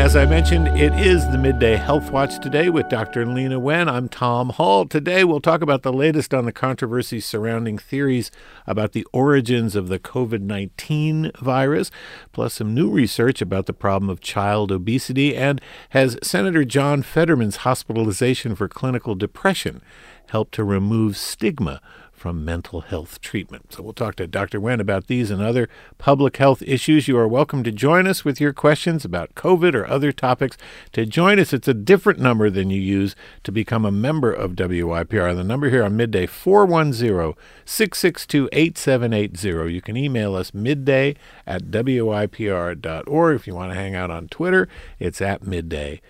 as I mentioned, it is the Midday Health Watch today with Dr. Lena Wen. I'm Tom Hall. Today we'll talk about the latest on the controversy surrounding theories about the origins of the COVID 19 virus, plus some new research about the problem of child obesity, and has Senator John Fetterman's hospitalization for clinical depression helped to remove stigma from mental health treatment. So we'll talk to Dr. Wen about these and other public health issues. You are welcome to join us with your questions about COVID or other topics. To join us, it's a different number than you use to become a member of WYPR. The number here on midday 410 662 8780. You can email us midday at WYPR.org. If you want to hang out on Twitter, it's at midday.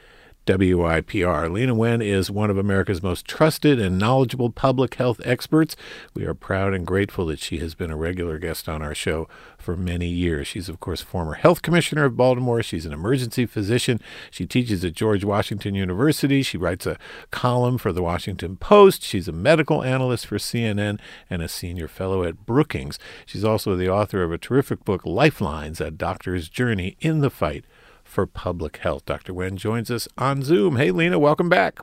WYPR. Lena Wen is one of America's most trusted and knowledgeable public health experts. We are proud and grateful that she has been a regular guest on our show for many years. She's, of course, former health commissioner of Baltimore. She's an emergency physician. She teaches at George Washington University. She writes a column for the Washington Post. She's a medical analyst for CNN and a senior fellow at Brookings. She's also the author of a terrific book, Lifelines A Doctor's Journey in the Fight for Public Health. Dr. Wen joins us on Zoom. Hey, Lena, welcome back.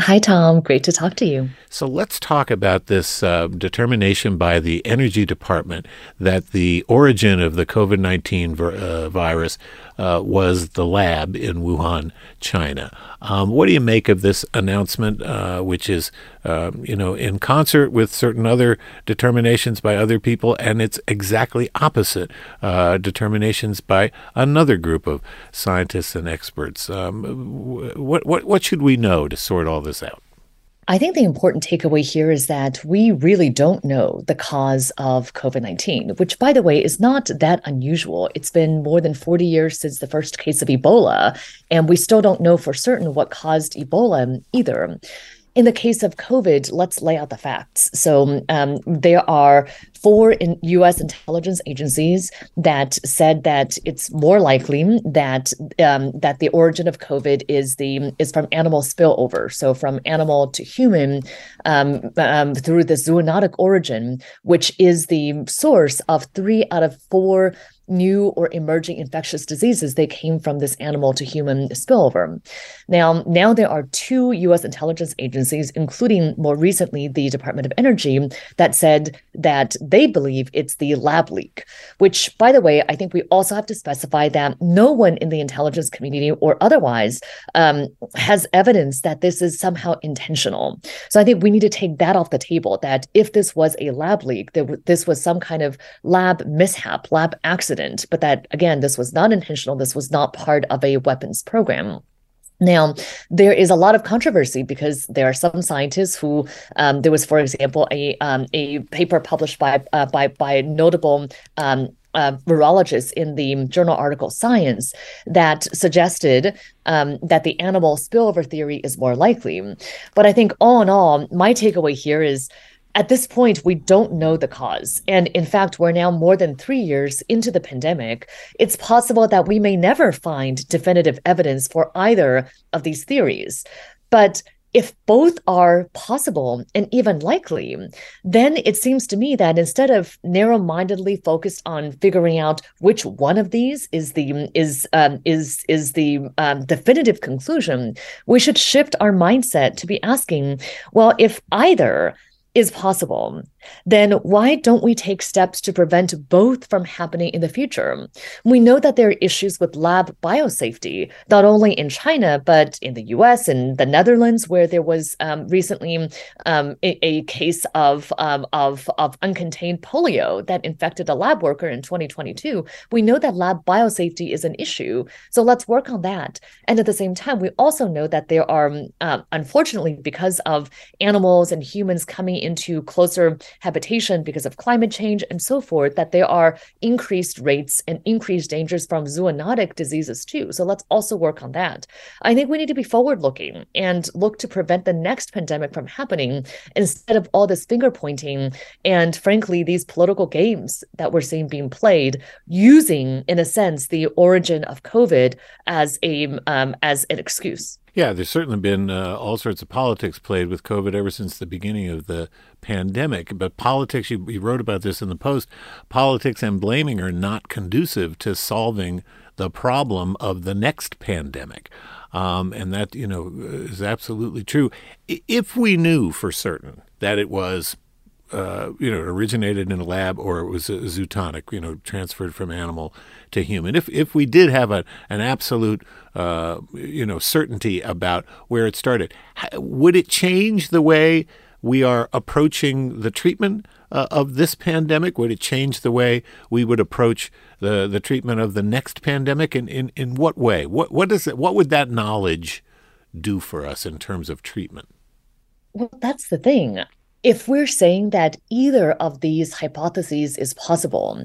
Hi, Tom. Great to talk to you. So let's talk about this uh, determination by the Energy Department that the origin of the COVID 19 vir- uh, virus uh, was the lab in Wuhan, China. Um, what do you make of this announcement, uh, which is, um, you know, in concert with certain other determinations by other people, and it's exactly opposite uh, determinations by another group of scientists and experts? Um, what what what should we know to sort all this out? I think the important takeaway here is that we really don't know the cause of COVID 19, which, by the way, is not that unusual. It's been more than 40 years since the first case of Ebola, and we still don't know for certain what caused Ebola either in the case of COVID, let's lay out the facts. So um, there are four in U.S. intelligence agencies that said that it's more likely that um, that the origin of COVID is the is from animal spillover, so from animal to human um, um, through the zoonotic origin, which is the source of three out of four new or emerging infectious diseases they came from this animal to human spillover. Now now there are two us intelligence agencies including more recently the department of energy that said that they believe it's the lab leak which by the way i think we also have to specify that no one in the intelligence community or otherwise um, has evidence that this is somehow intentional. So i think we need to take that off the table that if this was a lab leak that this was some kind of lab mishap lab accident accident, but that again, this was not intentional. This was not part of a weapons program. Now, there is a lot of controversy because there are some scientists who um, there was, for example, a um, a paper published by uh, by by notable um, uh, in the journal article Science that suggested um, that the animal spillover theory is more likely. But I think all in all, my takeaway here is at this point, we don't know the cause. And in fact, we're now more than three years into the pandemic. It's possible that we may never find definitive evidence for either of these theories. But if both are possible and even likely, then it seems to me that instead of narrow-mindedly focused on figuring out which one of these is the is um, is is the um, definitive conclusion, we should shift our mindset to be asking, well, if either is possible, then why don't we take steps to prevent both from happening in the future? We know that there are issues with lab biosafety, not only in China, but in the US and the Netherlands, where there was um, recently um, a, a, case of, um, of, of uncontained polio that infected a lab worker in 2022. We know that lab biosafety is an issue. So let's work on that. And at the same time, we also know that there are, uh, unfortunately, because of animals and humans coming into closer habitation because of climate change and so forth, that there are increased rates and increased dangers from zoonotic diseases too. So let's also work on that. I think we need to be forward looking and look to prevent the next pandemic from happening instead of all this finger pointing and frankly these political games that we're seeing being played using in a sense the origin of COVID as a um, as an excuse. Yeah, there's certainly been uh, all sorts of politics played with COVID ever since the beginning of the pandemic. But politics, you, you wrote about this in the Post, politics and blaming are not conducive to solving the problem of the next pandemic. Um, and that, you know, is absolutely true. If we knew for certain that it was uh, you know, originated in a lab or it was zootonic, you know, transferred from animal to human. If if we did have a, an absolute, uh, you know, certainty about where it started, would it change the way we are approaching the treatment uh, of this pandemic? Would it change the way we would approach the, the treatment of the next pandemic? In, in, in what way? What what does it, what would that knowledge do for us in terms of treatment? Well, that's the thing if we're saying that either of these hypotheses is possible,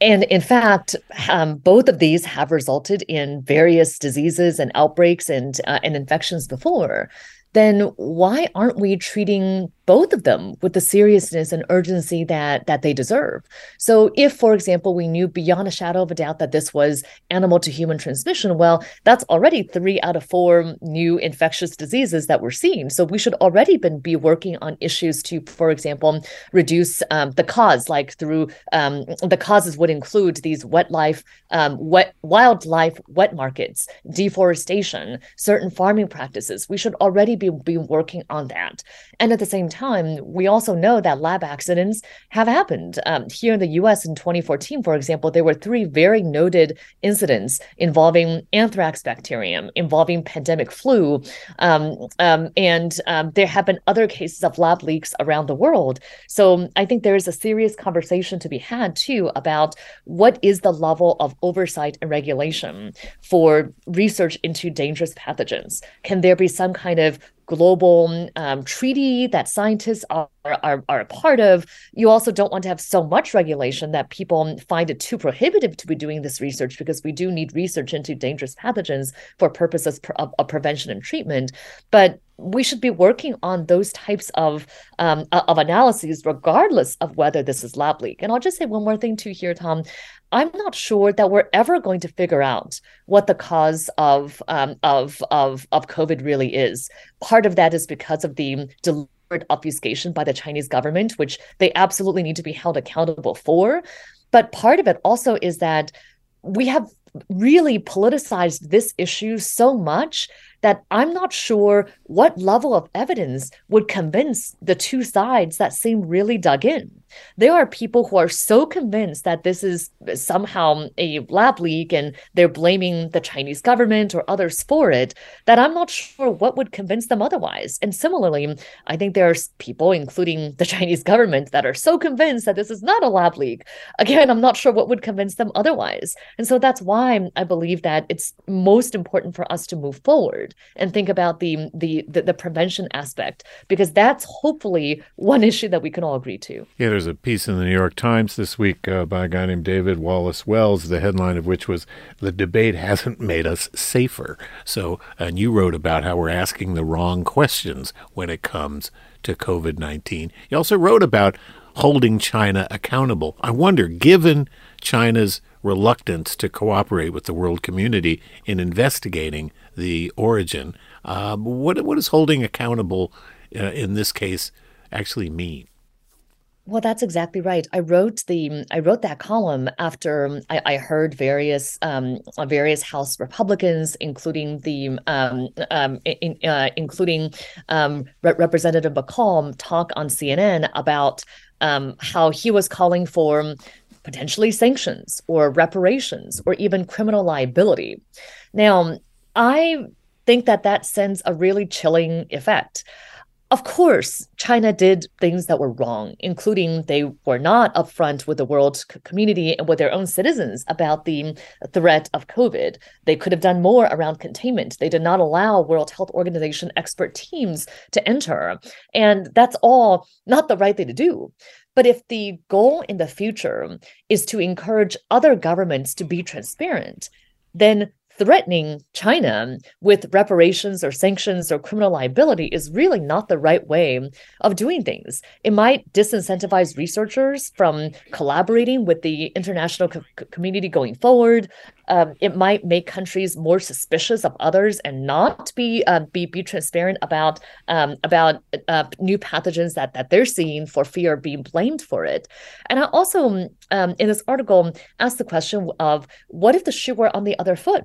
and in fact, um, both of these have resulted in various diseases and outbreaks and uh, and infections before, then why aren't we treating both of them with the seriousness and urgency that that they deserve. So if for example we knew beyond a shadow of a doubt that this was animal to human transmission, well that's already 3 out of 4 new infectious diseases that we're seeing. So we should already been be working on issues to for example reduce um, the cause like through um, the causes would include these wet life um, wet wildlife wet markets, deforestation, certain farming practices. We should already be, be working on that. And at the same time, we also know that lab accidents have happened. Um, here in the US in 2014, for example, there were three very noted incidents involving anthrax bacterium, involving pandemic flu. Um, um, and um, there have been other cases of lab leaks around the world. So I think there is a serious conversation to be had too about what is the level of oversight and regulation for research into dangerous pathogens. Can there be some kind of global um, treaty that scientists are, are, are a part of. You also don't want to have so much regulation that people find it too prohibitive to be doing this research because we do need research into dangerous pathogens for purposes of, of prevention and treatment. But we should be working on those types of um, of analyses, regardless of whether this is lab leak. And I'll just say one more thing too here, Tom. I'm not sure that we're ever going to figure out what the cause of um, of of of COVID really is. Part of that is because of the deliberate obfuscation by the Chinese government, which they absolutely need to be held accountable for. But part of it also is that we have really politicized this issue so much that I'm not sure what level of evidence would convince the two sides that seem really dug in. There are people who are so convinced that this is somehow a lab leak and they're blaming the Chinese government or others for it that I'm not sure what would convince them otherwise. And similarly, I think there's people, including the Chinese government, that are so convinced that this is not a lab leak. Again, I'm not sure what would convince them otherwise. And so that's why I believe that it's most important for us to move forward and think about the the the, the prevention aspect because that's hopefully one issue that we can all agree to. Yeah, there's a piece in the New York Times this week uh, by a guy named David Wallace Wells, the headline of which was "The debate hasn't made us safer." So, and you wrote about how we're asking the wrong questions when it comes to COVID 19. You also wrote about holding China accountable. I wonder, given China's reluctance to cooperate with the world community in investigating the origin. Uh, what what does holding accountable uh, in this case actually mean? Well, that's exactly right. I wrote the I wrote that column after I, I heard various um, various House Republicans, including the um, um, in, uh, including um, Re- Representative McCaul, talk on CNN about um, how he was calling for potentially sanctions or reparations or even criminal liability. Now, I think that that sends a really chilling effect. Of course, China did things that were wrong, including they were not upfront with the world community and with their own citizens about the threat of COVID. They could have done more around containment. They did not allow World Health Organization expert teams to enter. And that's all not the right thing to do. But if the goal in the future is to encourage other governments to be transparent, then threatening China with reparations or sanctions or criminal liability is really not the right way of doing things. It might disincentivize researchers from collaborating with the international co- community going forward. Um, it might make countries more suspicious of others and not be uh, be be transparent about um, about uh, new pathogens that that they're seeing for fear of being blamed for it. And I also um, in this article asked the question of what if the shoe were on the other foot?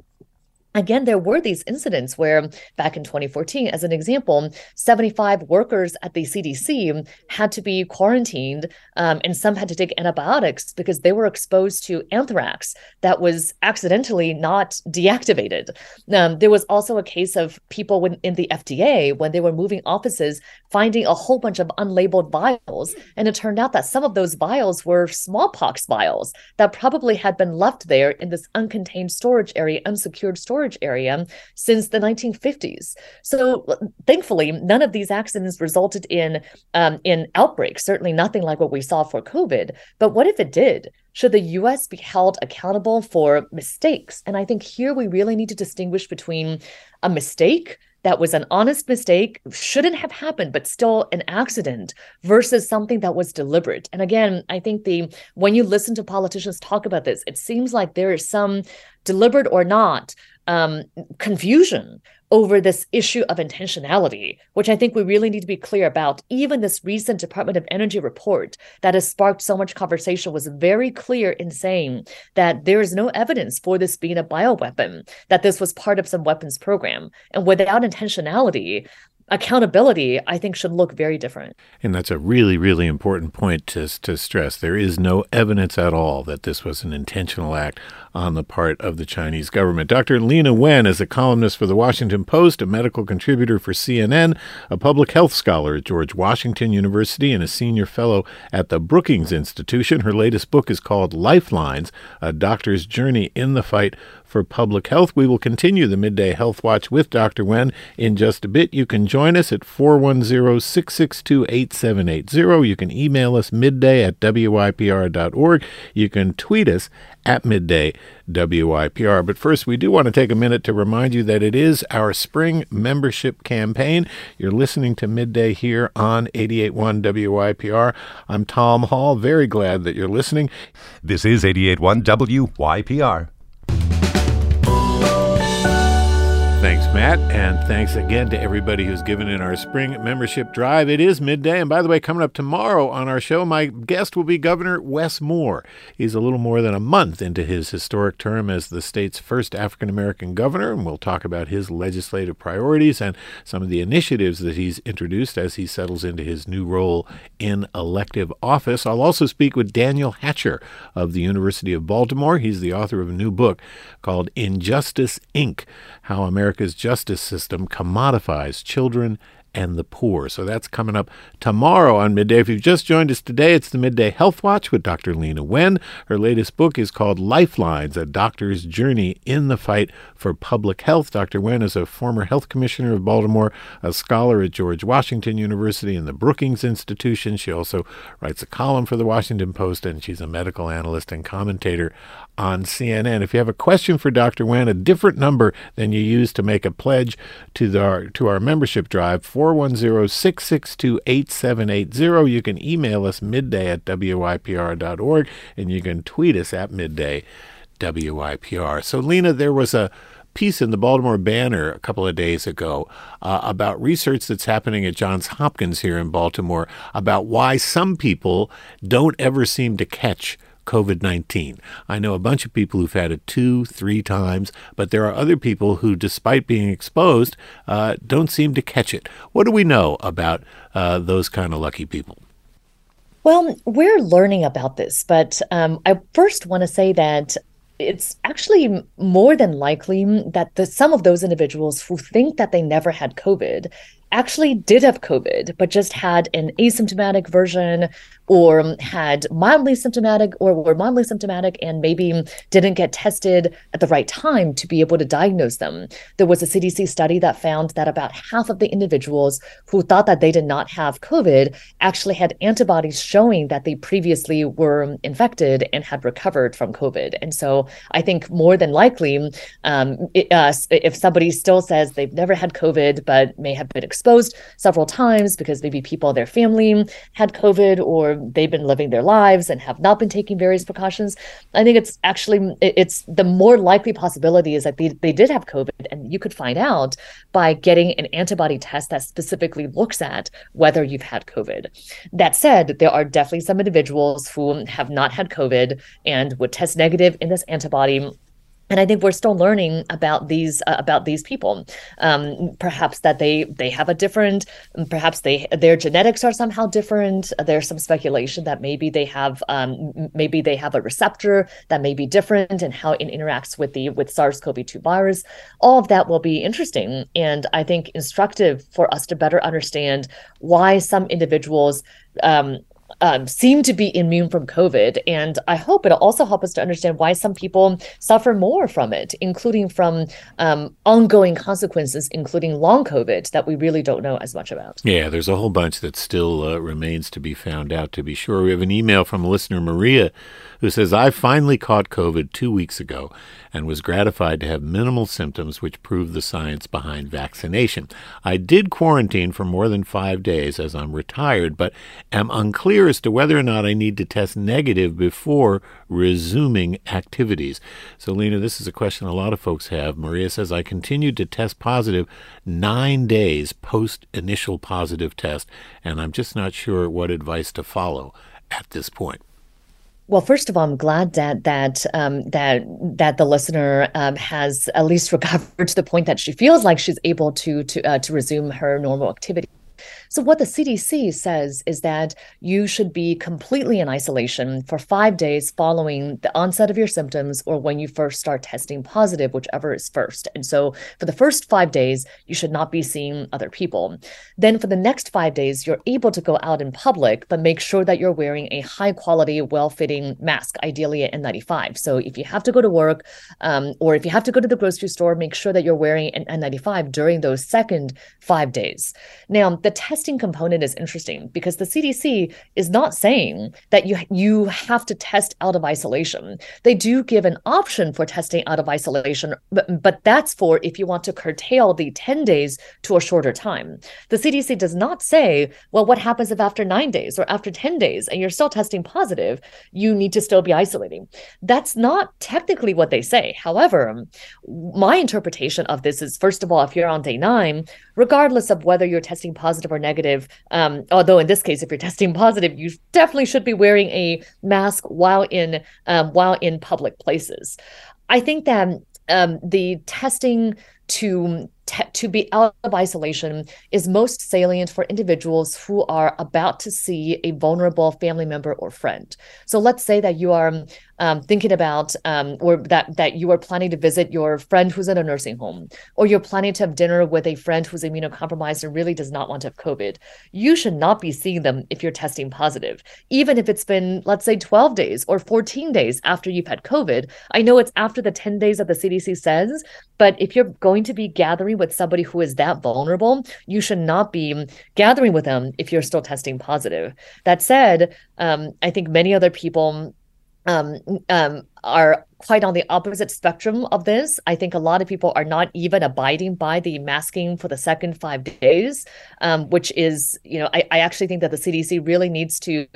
Again, there were these incidents where back in 2014, as an example, 75 workers at the CDC had to be quarantined um, and some had to take antibiotics because they were exposed to anthrax that was accidentally not deactivated. Um, there was also a case of people when, in the FDA, when they were moving offices, finding a whole bunch of unlabeled vials. And it turned out that some of those vials were smallpox vials that probably had been left there in this uncontained storage area, unsecured storage storage area since the 1950s. So thankfully, none of these accidents resulted in um, in outbreaks. Certainly, nothing like what we saw for COVID. But what if it did? Should the US be held accountable for mistakes? And I think here we really need to distinguish between a mistake that was an honest mistake, shouldn't have happened, but still an accident versus something that was deliberate. And again, I think the when you listen to politicians talk about this, it seems like there is some deliberate or not um, confusion over this issue of intentionality, which I think we really need to be clear about. Even this recent Department of Energy report that has sparked so much conversation was very clear in saying that there is no evidence for this being a bioweapon, that this was part of some weapons program. And without intentionality, accountability, I think, should look very different. And that's a really, really important point to, to stress. There is no evidence at all that this was an intentional act on the part of the Chinese government. Dr. Lena Wen is a columnist for the Washington Post, a medical contributor for CNN, a public health scholar at George Washington University, and a senior fellow at the Brookings Institution. Her latest book is called Lifelines A Doctor's Journey in the Fight for Public Health. We will continue the Midday Health Watch with Dr. Wen in just a bit. You can join us at 410 662 8780. You can email us midday at wypr.org. You can tweet us at midday WYPR. But first, we do want to take a minute to remind you that it is our spring membership campaign. You're listening to Midday here on 881 WYPR. I'm Tom Hall. Very glad that you're listening. This is 881 WYPR. Matt. And thanks again to everybody who's given in our spring membership drive. It is midday. And by the way, coming up tomorrow on our show, my guest will be Governor Wes Moore. He's a little more than a month into his historic term as the state's first African American governor. And we'll talk about his legislative priorities and some of the initiatives that he's introduced as he settles into his new role in elective office. I'll also speak with Daniel Hatcher of the University of Baltimore. He's the author of a new book called Injustice, Inc. How America's Justice System Commodifies Children and the poor. So that's coming up tomorrow on midday. If you've just joined us today, it's the Midday Health Watch with Dr. Lena Wen. Her latest book is called Lifelines A Doctor's Journey in the Fight for Public Health. Dr. Wen is a former health commissioner of Baltimore, a scholar at George Washington University and the Brookings Institution. She also writes a column for the Washington Post, and she's a medical analyst and commentator on CNN. If you have a question for Dr. Wen, a different number than you use to make a pledge to, the, to our membership drive, 410 662 8780. You can email us midday at wypr.org and you can tweet us at midday WYPR. So, Lena, there was a piece in the Baltimore Banner a couple of days ago uh, about research that's happening at Johns Hopkins here in Baltimore about why some people don't ever seem to catch COVID 19. I know a bunch of people who've had it two, three times, but there are other people who, despite being exposed, uh, don't seem to catch it. What do we know about uh, those kind of lucky people? Well, we're learning about this, but um, I first want to say that it's actually more than likely that the, some of those individuals who think that they never had COVID actually did have COVID, but just had an asymptomatic version or had mildly symptomatic or were mildly symptomatic and maybe didn't get tested at the right time to be able to diagnose them. There was a CDC study that found that about half of the individuals who thought that they did not have COVID actually had antibodies showing that they previously were infected and had recovered from COVID. And so I think more than likely, um, it, uh, if somebody still says they've never had COVID but may have been exposed several times because maybe people in their family had COVID or they've been living their lives and have not been taking various precautions. I think it's actually it's the more likely possibility is that they, they did have COVID and you could find out by getting an antibody test that specifically looks at whether you've had COVID. That said, there are definitely some individuals who have not had COVID and would test negative in this antibody and I think we're still learning about these uh, about these people. Um, perhaps that they they have a different, perhaps they their genetics are somehow different. There's some speculation that maybe they have um, maybe they have a receptor that may be different and how it interacts with the with SARS-CoV-2 virus. All of that will be interesting, and I think instructive for us to better understand why some individuals um, um, seem to be immune from COVID. And I hope it'll also help us to understand why some people suffer more from it, including from um, ongoing consequences, including long COVID that we really don't know as much about. Yeah, there's a whole bunch that still uh, remains to be found out, to be sure. We have an email from a listener Maria who says, I finally caught COVID two weeks ago and was gratified to have minimal symptoms which prove the science behind vaccination. I did quarantine for more than five days as I'm retired, but am unclear as to whether or not I need to test negative before resuming activities. So, Lena, this is a question a lot of folks have. Maria says, I continued to test positive nine days post initial positive test, and I'm just not sure what advice to follow at this point. Well, first of all, I'm glad that that um, that that the listener um, has at least recovered to the point that she feels like she's able to to uh, to resume her normal activity. So, what the CDC says is that you should be completely in isolation for five days following the onset of your symptoms or when you first start testing positive, whichever is first. And so, for the first five days, you should not be seeing other people. Then, for the next five days, you're able to go out in public, but make sure that you're wearing a high quality, well fitting mask, ideally an N95. So, if you have to go to work um, or if you have to go to the grocery store, make sure that you're wearing an N95 during those second five days. Now, the test testing component is interesting because the CDC is not saying that you you have to test out of isolation. They do give an option for testing out of isolation, but, but that's for if you want to curtail the 10 days to a shorter time. The CDC does not say, well, what happens if after 9 days or after 10 days and you're still testing positive, you need to still be isolating. That's not technically what they say. However, my interpretation of this is first of all, if you're on day 9, regardless of whether you're testing positive or negative. Um, although in this case, if you're testing positive, you definitely should be wearing a mask while in um, while in public places. I think that um, the testing to to be out of isolation is most salient for individuals who are about to see a vulnerable family member or friend. So let's say that you are um, thinking about um, or that that you are planning to visit your friend who's in a nursing home or you're planning to have dinner with a friend who's immunocompromised and really does not want to have covid you should not be seeing them if you're testing positive even if it's been let's say 12 days or 14 days after you've had covid i know it's after the 10 days that the cdc says but if you're going to be gathering with somebody who is that vulnerable you should not be gathering with them if you're still testing positive that said um, i think many other people um, um, are quite on the opposite spectrum of this. I think a lot of people are not even abiding by the masking for the second five days, um, which is, you know, I, I actually think that the CDC really needs to,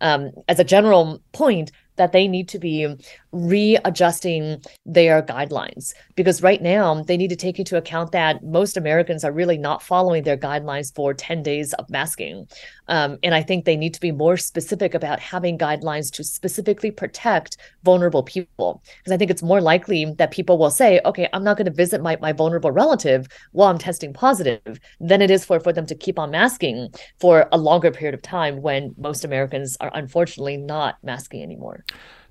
um, as a general point, that they need to be readjusting their guidelines because right now they need to take into account that most Americans are really not following their guidelines for 10 days of masking. Um, and I think they need to be more specific about having guidelines to specifically protect vulnerable people. Because I think it's more likely that people will say, okay, I'm not going to visit my, my vulnerable relative while I'm testing positive than it is for, for them to keep on masking for a longer period of time when most Americans are unfortunately not masking anymore.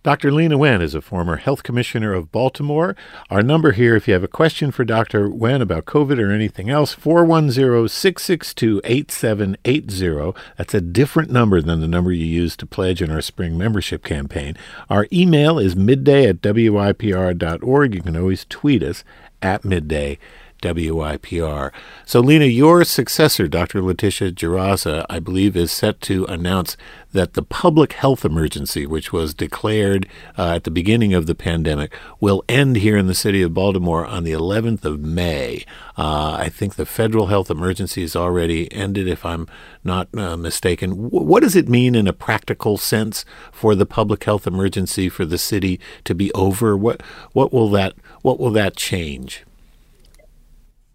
Dr. Lena Wen is a former health commissioner of Baltimore. Our number here, if you have a question for Dr. Wen about COVID or anything else, 410 662 8780. That's a different number than the number you used to pledge in our spring membership campaign. Our email is midday at wypr.org. You can always tweet us at midday WYPR. So, Lena, your successor, Dr. Letitia Dzirasa, I believe, is set to announce that the public health emergency, which was declared uh, at the beginning of the pandemic, will end here in the city of Baltimore on the 11th of May. Uh, I think the federal health emergency has already ended, if I'm not uh, mistaken. W- what does it mean in a practical sense for the public health emergency for the city to be over? What what will that what will that change?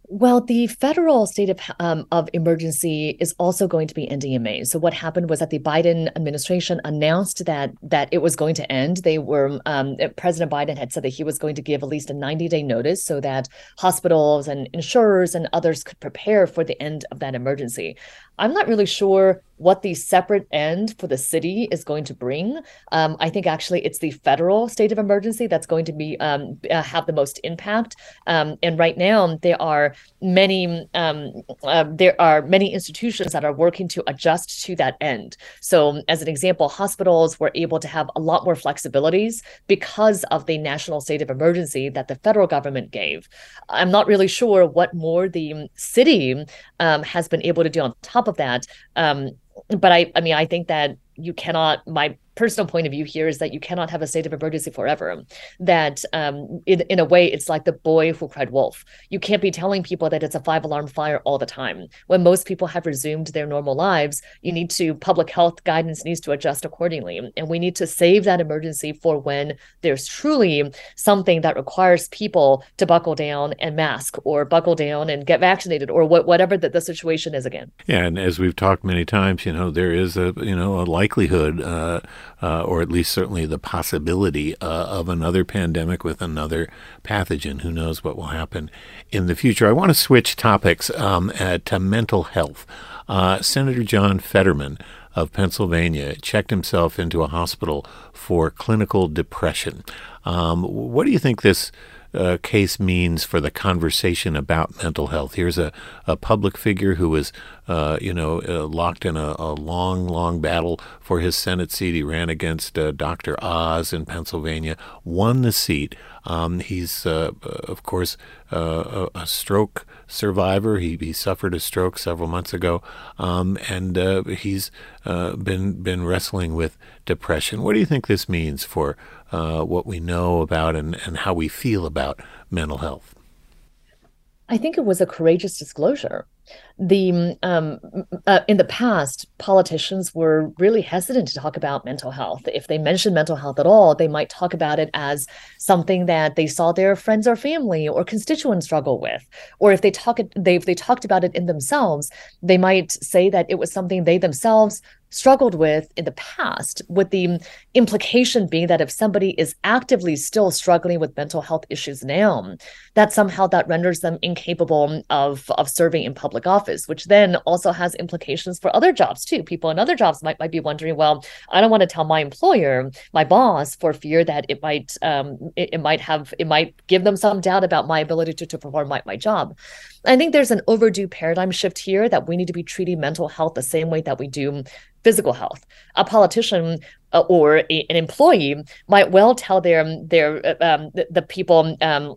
Well, the federal state of, um, of emergency is also going to be ending in May. So what happened was that the Biden administration announced that that it was going to end. They were um, President Biden had said that he was going to give at least a 90 day notice so that hospitals and insurers and others could prepare for the end of that emergency. I'm not really sure what the separate end for the city is going to bring. Um, I think actually it's the federal state of emergency that's going to be um, uh, have the most impact. Um, and right now there are many um, uh, there are many institutions that are working to adjust to that end. So as an example, hospitals were able to have a lot more flexibilities because of the national state of emergency that the federal government gave. I'm not really sure what more the city um, has been able to do on top of that. Um, but I, I mean, I think that you cannot. My personal point of view here is that you cannot have a state of emergency forever. That um, in, in a way, it's like the boy who cried wolf. You can't be telling people that it's a five alarm fire all the time. When most people have resumed their normal lives, you need to, public health guidance needs to adjust accordingly. And we need to save that emergency for when there's truly something that requires people to buckle down and mask or buckle down and get vaccinated or what, whatever the, the situation is again. Yeah. And as we've talked many times, you know, there is a, you know, a likelihood uh, uh, or at least certainly the possibility uh, of another pandemic with another pathogen. Who knows what will happen in the future? I want to switch topics um, uh, to mental health. Uh, Senator John Fetterman of Pennsylvania checked himself into a hospital for clinical depression. Um, what do you think this? Uh, case means for the conversation about mental health. Here's a, a public figure who was, uh, you know, uh, locked in a, a, long, long battle for his Senate seat. He ran against uh, Dr. Oz in Pennsylvania, won the seat. Um, he's, uh, of course, uh, a, a, stroke survivor. He, he suffered a stroke several months ago, um, and he's been been wrestling with depression. What do you think this means for uh, what we know about and, and how we feel about mental health? I think it was a courageous disclosure. The um, uh, in the past, politicians were really hesitant to talk about mental health. If they mentioned mental health at all, they might talk about it as something that they saw their friends or family or constituents struggle with. Or if they talk they if they talked about it in themselves, they might say that it was something they themselves struggled with in the past, with the implication being that if somebody is actively still struggling with mental health issues now, that somehow that renders them incapable of, of serving in public office, which then also has implications for other jobs too. People in other jobs might, might be wondering, well, I don't want to tell my employer, my boss, for fear that it might um, it, it might have it might give them some doubt about my ability to, to perform my, my job. I think there's an overdue paradigm shift here that we need to be treating mental health the same way that we do physical health. A politician uh, or a, an employee might well tell their their uh, um, the, the, people um,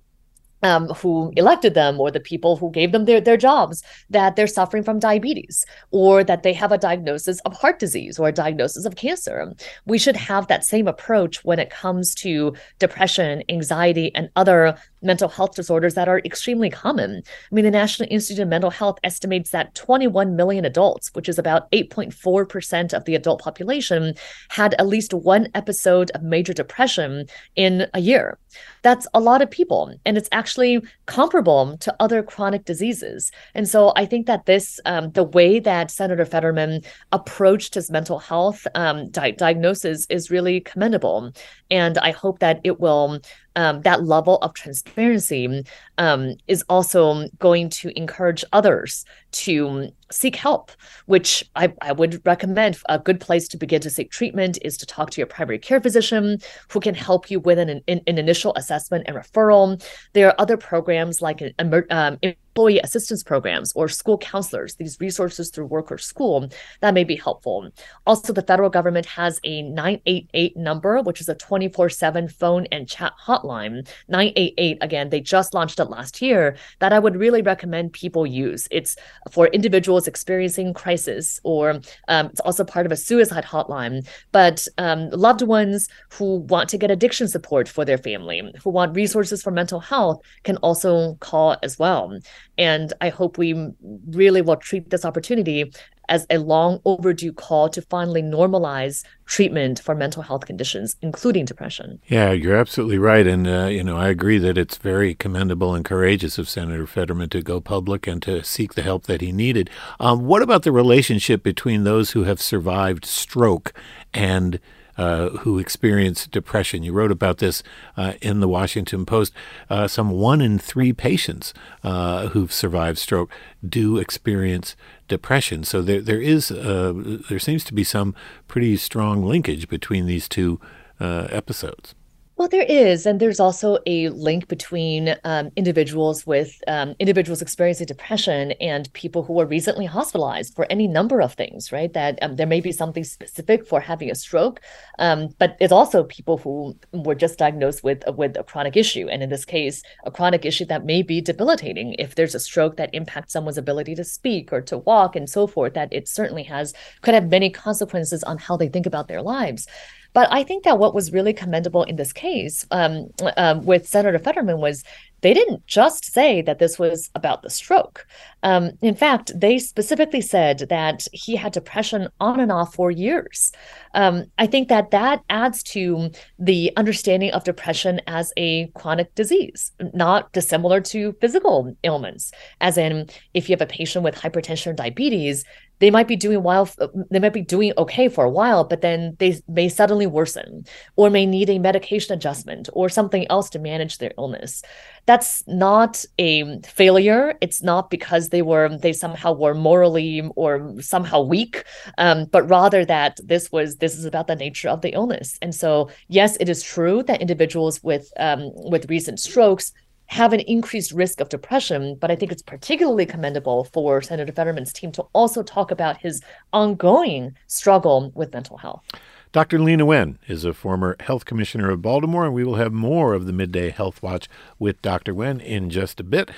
um, who elected them or the people who gave them their, their jobs that they're suffering from diabetes or that they have a diagnosis of heart disease or a diagnosis of cancer. We should have that same approach when it comes to depression, anxiety, and other mental health disorders that are extremely common. I mean, the National Institute of Mental Health estimates that 21 million adults, which is about 8.4% of the adult population, had at least one episode of major depression in a year. That's a lot of people, and it's actually comparable to other chronic diseases. And so I think that this, um, the way that Senator Fetterman approached his mental health um, di- diagnosis is really commendable. And I hope that it will um, that level of transparency um, is also going to encourage others to seek help, which I, I would recommend. A good place to begin to seek treatment is to talk to your primary care physician who can help you with an, an, an initial assessment and referral. There are other programs like an um, employee assistance programs or school counselors, these resources through work or school, that may be helpful. Also, the federal government has a 988 number, which is a 24 7 phone and chat hotline. 988, again, they just launched it last year, that I would really recommend people use. It's for individuals experiencing crisis, or um, it's also part of a suicide hotline. But um, loved ones who want to get addiction support for their family, who want resources for mental health, can also call as well. And I hope we really will treat this opportunity as a long overdue call to finally normalize treatment for mental health conditions, including depression. Yeah, you're absolutely right. And, uh, you know, I agree that it's very commendable and courageous of Senator Fetterman to go public and to seek the help that he needed. Um, what about the relationship between those who have survived stroke and uh, who experience depression. You wrote about this uh, in the Washington Post. Uh, some one in three patients uh, who've survived stroke do experience depression. So there, there is, uh, there seems to be some pretty strong linkage between these two episodes. Well, there is, and there's also a link between um, individuals with um, individuals experiencing depression and people who were recently hospitalized for any number of things, right? That um, there may be something specific for having a stroke, um, but it's also people who were just diagnosed with with a chronic issue, and in this case, a chronic issue that may be debilitating. If there's a stroke that impacts someone's ability to speak or to walk and so forth, that it certainly has could have many consequences on how they think about their lives. But I think that what was really commendable in this case um, um, with Senator Fetterman was they didn't just say that this was about the stroke. Um, in fact, they specifically said that he had depression on and off for years. Um, I think that that adds to the understanding of depression as a chronic disease, not dissimilar to physical ailments. As in, if you have a patient with hypertension or diabetes, they might be doing while they might be doing okay for a while but then they may suddenly worsen or may need a medication adjustment or something else to manage their illness. That's not a failure. It's not because they were they somehow were morally or somehow weak um, but rather that this was this is about the nature of the illness. And so yes it is true that individuals with um, with recent strokes have an increased risk of depression but i think it's particularly commendable for senator fetterman's team to also talk about his ongoing struggle with mental health Dr. Lena Wen is a former health commissioner of Baltimore, and we will have more of the Midday Health Watch with Dr. Wen in just a bit.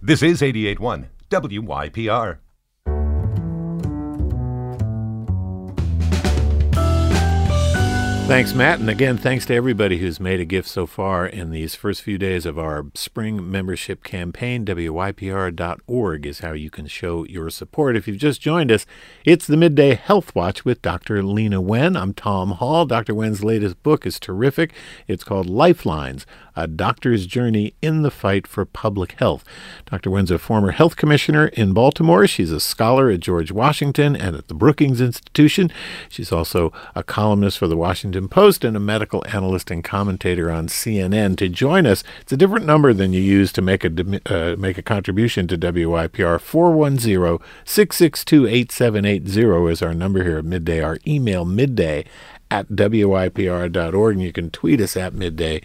This is 881 WYPR. Thanks, Matt. And again, thanks to everybody who's made a gift so far in these first few days of our spring membership campaign. WYPR.org is how you can show your support. If you've just joined us, it's the Midday Health Watch with Dr. Lena Wen. I'm Tom Hall. Dr. Wen's latest book is terrific. It's called Lifelines A Doctor's Journey in the Fight for Public Health. Dr. Wen's a former health commissioner in Baltimore. She's a scholar at George Washington and at the Brookings Institution. She's also a columnist for the Washington Post and a medical analyst and commentator on CNN. To join us, it's a different number than you use to make a uh, make a contribution to WYPR. 410-662-8780 is our number here at midday. Our email midday at WYPR.org, and you can tweet us at midday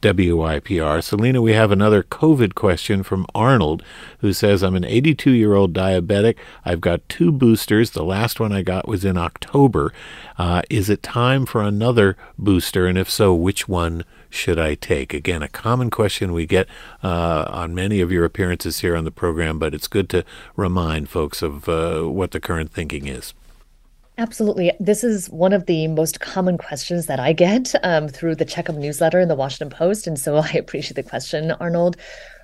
WYPR. So, Lena, we have another COVID question from Arnold, who says, I'm an 82 year old diabetic. I've got two boosters. The last one I got was in October. Uh, is it time for another booster? And if so, which one should I take? Again, a common question we get uh, on many of your appearances here on the program, but it's good to remind folks of uh, what the current thinking is. Absolutely. This is one of the most common questions that I get um, through the Checkup newsletter in the Washington Post. And so I appreciate the question, Arnold.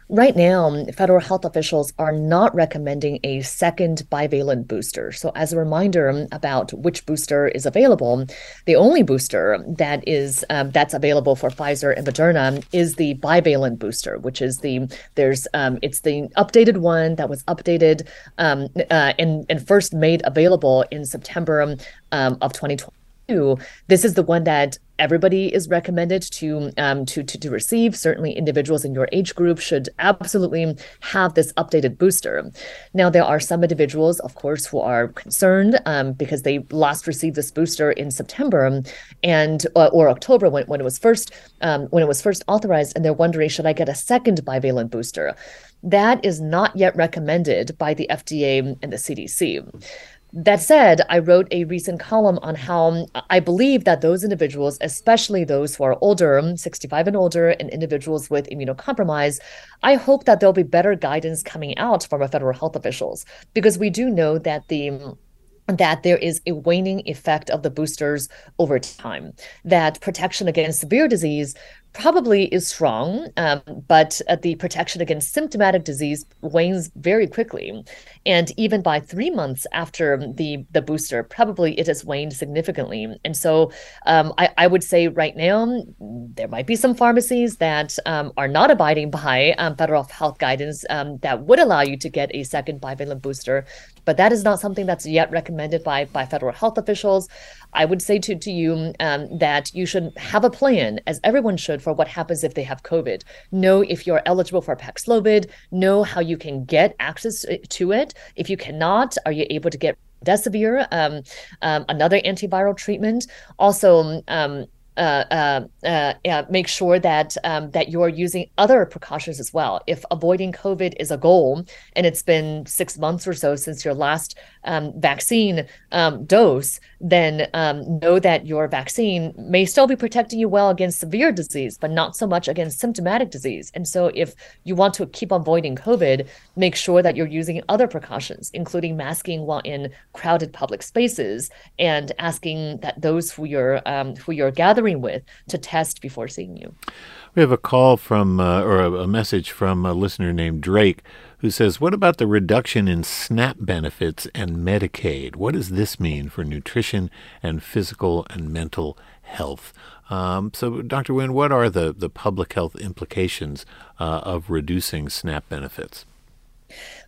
Right now, federal health officials are not recommending a second bivalent booster. So, as a reminder about which booster is available, the only booster that is um, that's available for Pfizer and Moderna is the bivalent booster, which is the there's um, it's the updated one that was updated um, uh, and and first made available in September um, of 2020 this is the one that everybody is recommended to, um, to, to to receive. Certainly, individuals in your age group should absolutely have this updated booster. Now, there are some individuals, of course, who are concerned um, because they last received this booster in September and uh, or October when, when it was first um, when it was first authorized, and they're wondering, should I get a second bivalent booster? That is not yet recommended by the FDA and the CDC. That said, I wrote a recent column on how um, I believe that those individuals, especially those who are older, um, 65 and older, and individuals with immunocompromise, I hope that there'll be better guidance coming out from our federal health officials. Because we do know that the um, that there is a waning effect of the boosters over time, that protection against severe disease probably is strong, um, but uh, the protection against symptomatic disease wanes very quickly. And even by three months after the, the booster, probably it has waned significantly. And so um, I, I, would say right now, there might be some pharmacies that um, are not abiding by um, federal health guidance um, that would allow you to get a second bivalent booster. But that is not something that's yet recommended by, by federal health officials. I would say to, to you um, that you should have a plan, as everyone should, for what happens if they have COVID. Know if you're eligible for Paxlovid, know how you can get access to it. If you cannot, are you able to get Remdesivir, um, um, another antiviral treatment? Also, um, uh, uh, uh, make sure that um, that you're using other precautions as well. If avoiding COVID is a goal, and it's been six months or so since your last um, vaccine um, dose, then um, know that your vaccine may still be protecting you well against severe disease, but not so much against symptomatic disease. And so, if you want to keep avoiding COVID, make sure that you're using other precautions, including masking while in crowded public spaces and asking that those who you're um, who you're gathering with to test before seeing you. We have a call from, uh, or a, message from a listener named Drake who says, What about the reduction in SNAP benefits and Medicaid? What does this mean for nutrition and physical and mental health? Um, so, Dr. Wen, what are the, the public health implications uh, of reducing SNAP benefits?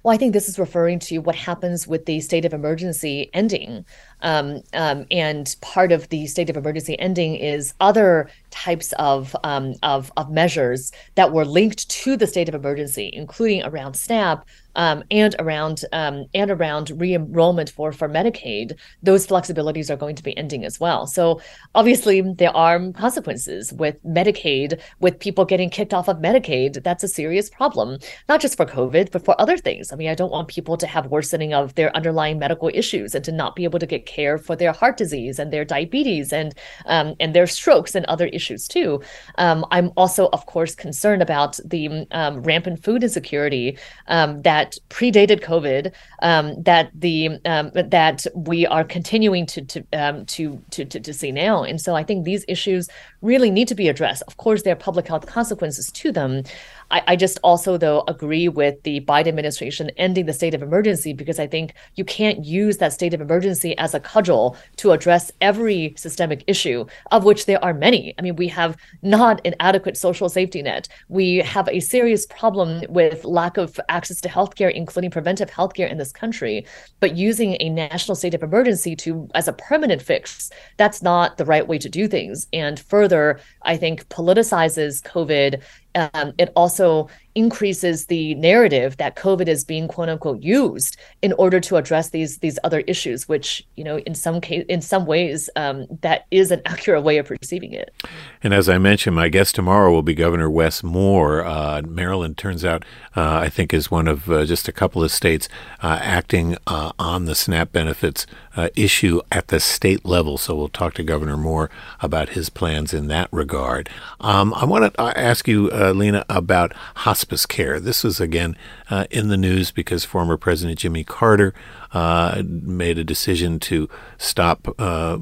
Well, I think this is referring to what happens with the state of emergency ending. Um, um, and part of the state of emergency ending is other types of, um, of, of measures that were linked to the state of emergency, including around SNAP, um, and around um, and around re-enrollment for for Medicaid, those flexibilities are going to be ending as well. So obviously there are consequences with Medicaid, with people getting kicked off of Medicaid. That's a serious problem, not just for COVID, but for other things. I mean, I don't want people to have worsening of their underlying medical issues and to not be able to get care for their heart disease and their diabetes and um, and their strokes and other issues too. Um, I'm also, of course, concerned about the um, rampant food insecurity um, that predated COVID, um, that the um, that we are continuing to to, to to to to see now. And so I think these issues really need to be addressed. Of course, there are public health consequences to them. I, I just also, though, agree with the Biden administration ending the state of emergency because I think you can't use that state of emergency as a cudgel to address every systemic issue, of which there are many. I mean, we have not an adequate social safety net. We have a serious problem with lack of access to healthcare, including preventive healthcare in this country. But using a national state of emergency to as a permanent fix, that's not the right way to do things. And further, I think politicizes COVID um, it also increases the narrative that COVID is being quote unquote used in order to address these these other issues, which you know in some case in some ways um, that is an accurate way of perceiving it. And as I mentioned, my guest tomorrow will be Governor Wes Moore. Uh, Maryland turns out uh, I think is one of uh, just a couple of states uh, acting uh, on the SNAP benefits uh, issue at the state level. So we'll talk to Governor Moore about his plans in that regard. Um, I want to ask you, Lena, about hospital hospice care. This was again uh, in the news because former President Jimmy Carter uh, made a decision to stop uh,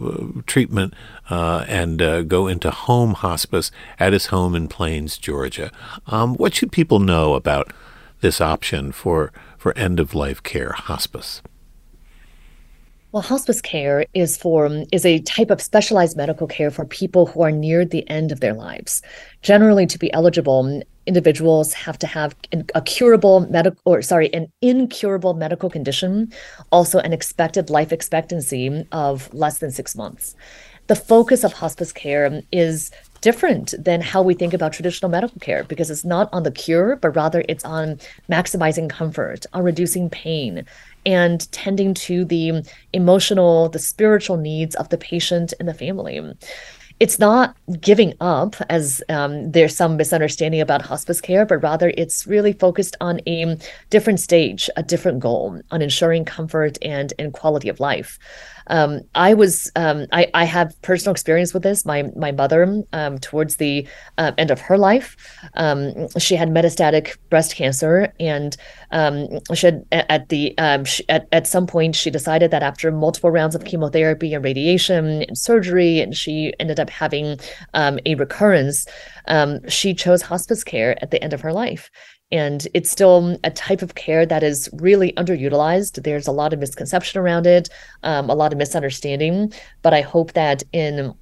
treatment uh, and uh, go into home hospice at his home in Plains, Georgia. Um, what should people know about this option for, for end of life care, hospice? Well, hospice care is for is a type of specialized medical care for people who are near the end of their lives. Generally, to be eligible, individuals have to have a curable medical or sorry, an incurable medical condition, also an expected life expectancy of less than 6 months. the focus of hospice care is different than how we think about traditional medical care because it's not on the cure, but rather it's on maximizing comfort, on reducing pain, and tending to the emotional, the spiritual needs of the patient and the family it's not giving up as um, there's some misunderstanding about hospice care but rather it's really focused on a different stage a different goal on ensuring comfort and and quality of life um, I was um, I, I have personal experience with this. My my mother, um, towards the uh, end of her life, um, she had metastatic breast cancer, and um, she had at the um, she, at at some point she decided that after multiple rounds of chemotherapy and radiation and surgery, and she ended up having a recurrence. she chose hospice care at the end of her life. And it's still a type of care that is really underutilized. There's a lot of misconception around it, um, a lot of misunderstanding. But I hope that in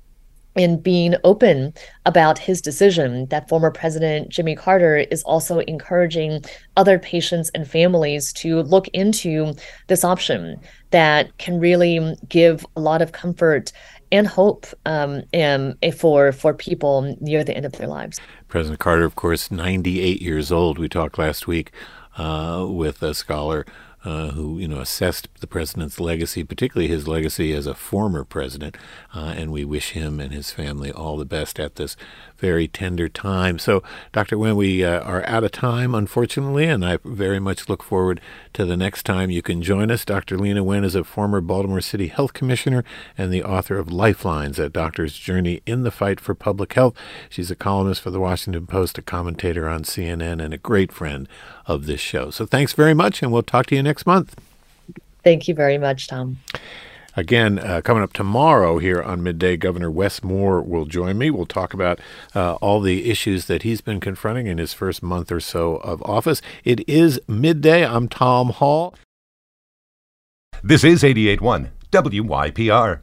in being open about his decision that former president Jimmy Carter is also encouraging other patients and families to look into this option that can really give a lot of comfort and hope um, and for for people near the end of their lives. President Carter, of course, 98 years old. We talked last week uh, with a scholar uh, who you know assessed the president's legacy, particularly his legacy as a former president, uh, and we wish him and his family all the best at this very tender time. So, Dr. Wen, we uh, are out of time, unfortunately, and I very much look forward to the next time you can join us. Dr. Lena Wen is a former Baltimore City Health Commissioner and the author of Lifelines, A Doctor's Journey in the Fight for Public Health. She's a columnist for the Washington Post, a commentator on CNN, and a great friend of this show. So, thanks very much, and we'll talk to you next month. Thank you very much, Tom. Again, uh, coming up tomorrow here on Midday, Governor Wes Moore will join me. We'll talk about uh, all the issues that he's been confronting in his first month or so of office. It is midday. I'm Tom Hall. This is 881 WYPR.